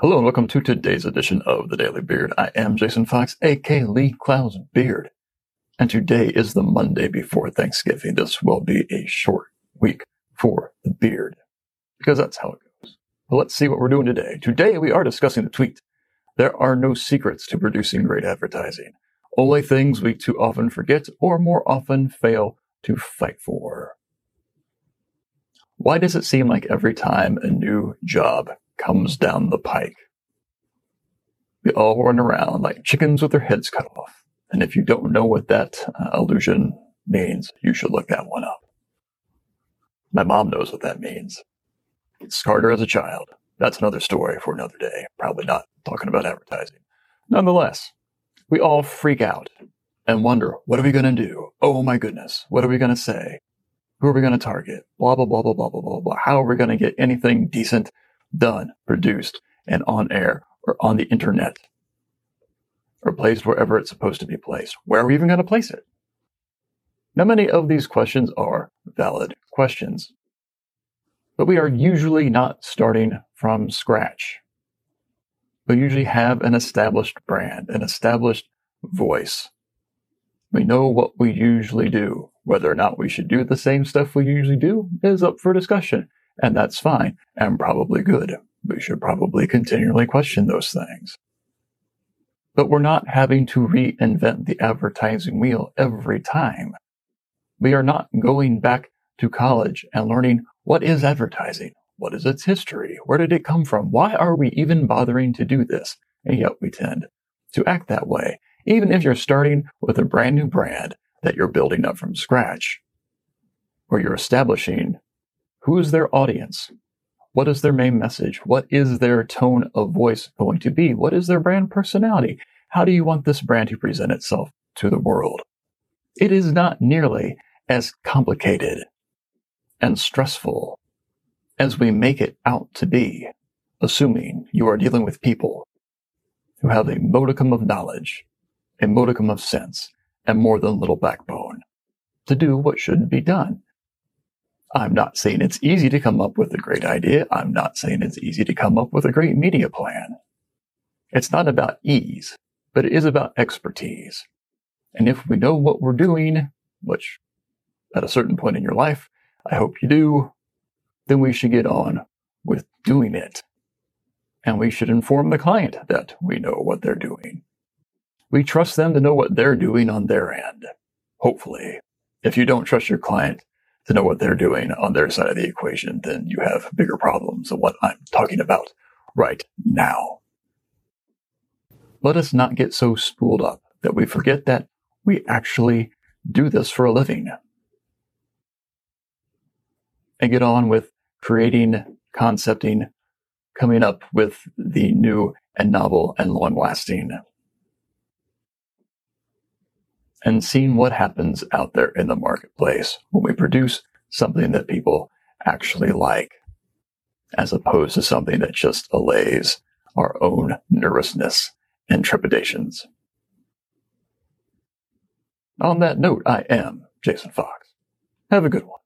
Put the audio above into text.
Hello and welcome to today's edition of the Daily Beard. I am Jason Fox, aka Lee Clow's Beard. And today is the Monday before Thanksgiving. This will be a short week for the beard. Because that's how it goes. But let's see what we're doing today. Today we are discussing the tweet. There are no secrets to producing great advertising. Only things we too often forget or more often fail to fight for. Why does it seem like every time a new job comes down the pike. We all run around like chickens with their heads cut off. And if you don't know what that uh, illusion means, you should look that one up. My mom knows what that means. It scarred her as a child. That's another story for another day. Probably not talking about advertising. Nonetheless, we all freak out and wonder, what are we going to do? Oh my goodness. What are we going to say? Who are we going to target? Blah, blah, blah, blah, blah, blah, blah, blah. How are we going to get anything decent done, produced, and on air or on the internet or placed wherever it's supposed to be placed. Where are we even going to place it? Now, many of these questions are valid questions, but we are usually not starting from scratch. We usually have an established brand, an established voice. We know what we usually do. Whether or not we should do the same stuff we usually do is up for discussion. And that's fine and probably good. We should probably continually question those things. But we're not having to reinvent the advertising wheel every time. We are not going back to college and learning what is advertising? What is its history? Where did it come from? Why are we even bothering to do this? And yet we tend to act that way, even if you're starting with a brand new brand that you're building up from scratch, or you're establishing who is their audience? What is their main message? What is their tone of voice going to be? What is their brand personality? How do you want this brand to present itself to the world? It is not nearly as complicated and stressful as we make it out to be, assuming you are dealing with people who have a modicum of knowledge, a modicum of sense, and more than little backbone to do what should be done. I'm not saying it's easy to come up with a great idea. I'm not saying it's easy to come up with a great media plan. It's not about ease, but it is about expertise. And if we know what we're doing, which at a certain point in your life, I hope you do, then we should get on with doing it. And we should inform the client that we know what they're doing. We trust them to know what they're doing on their end. Hopefully. If you don't trust your client, to know what they're doing on their side of the equation, then you have bigger problems than what I'm talking about right now. Let us not get so spooled up that we forget that we actually do this for a living. And get on with creating, concepting, coming up with the new and novel and long lasting and seeing what happens out there in the marketplace when we produce something that people actually like, as opposed to something that just allays our own nervousness and trepidations. On that note, I am Jason Fox. Have a good one.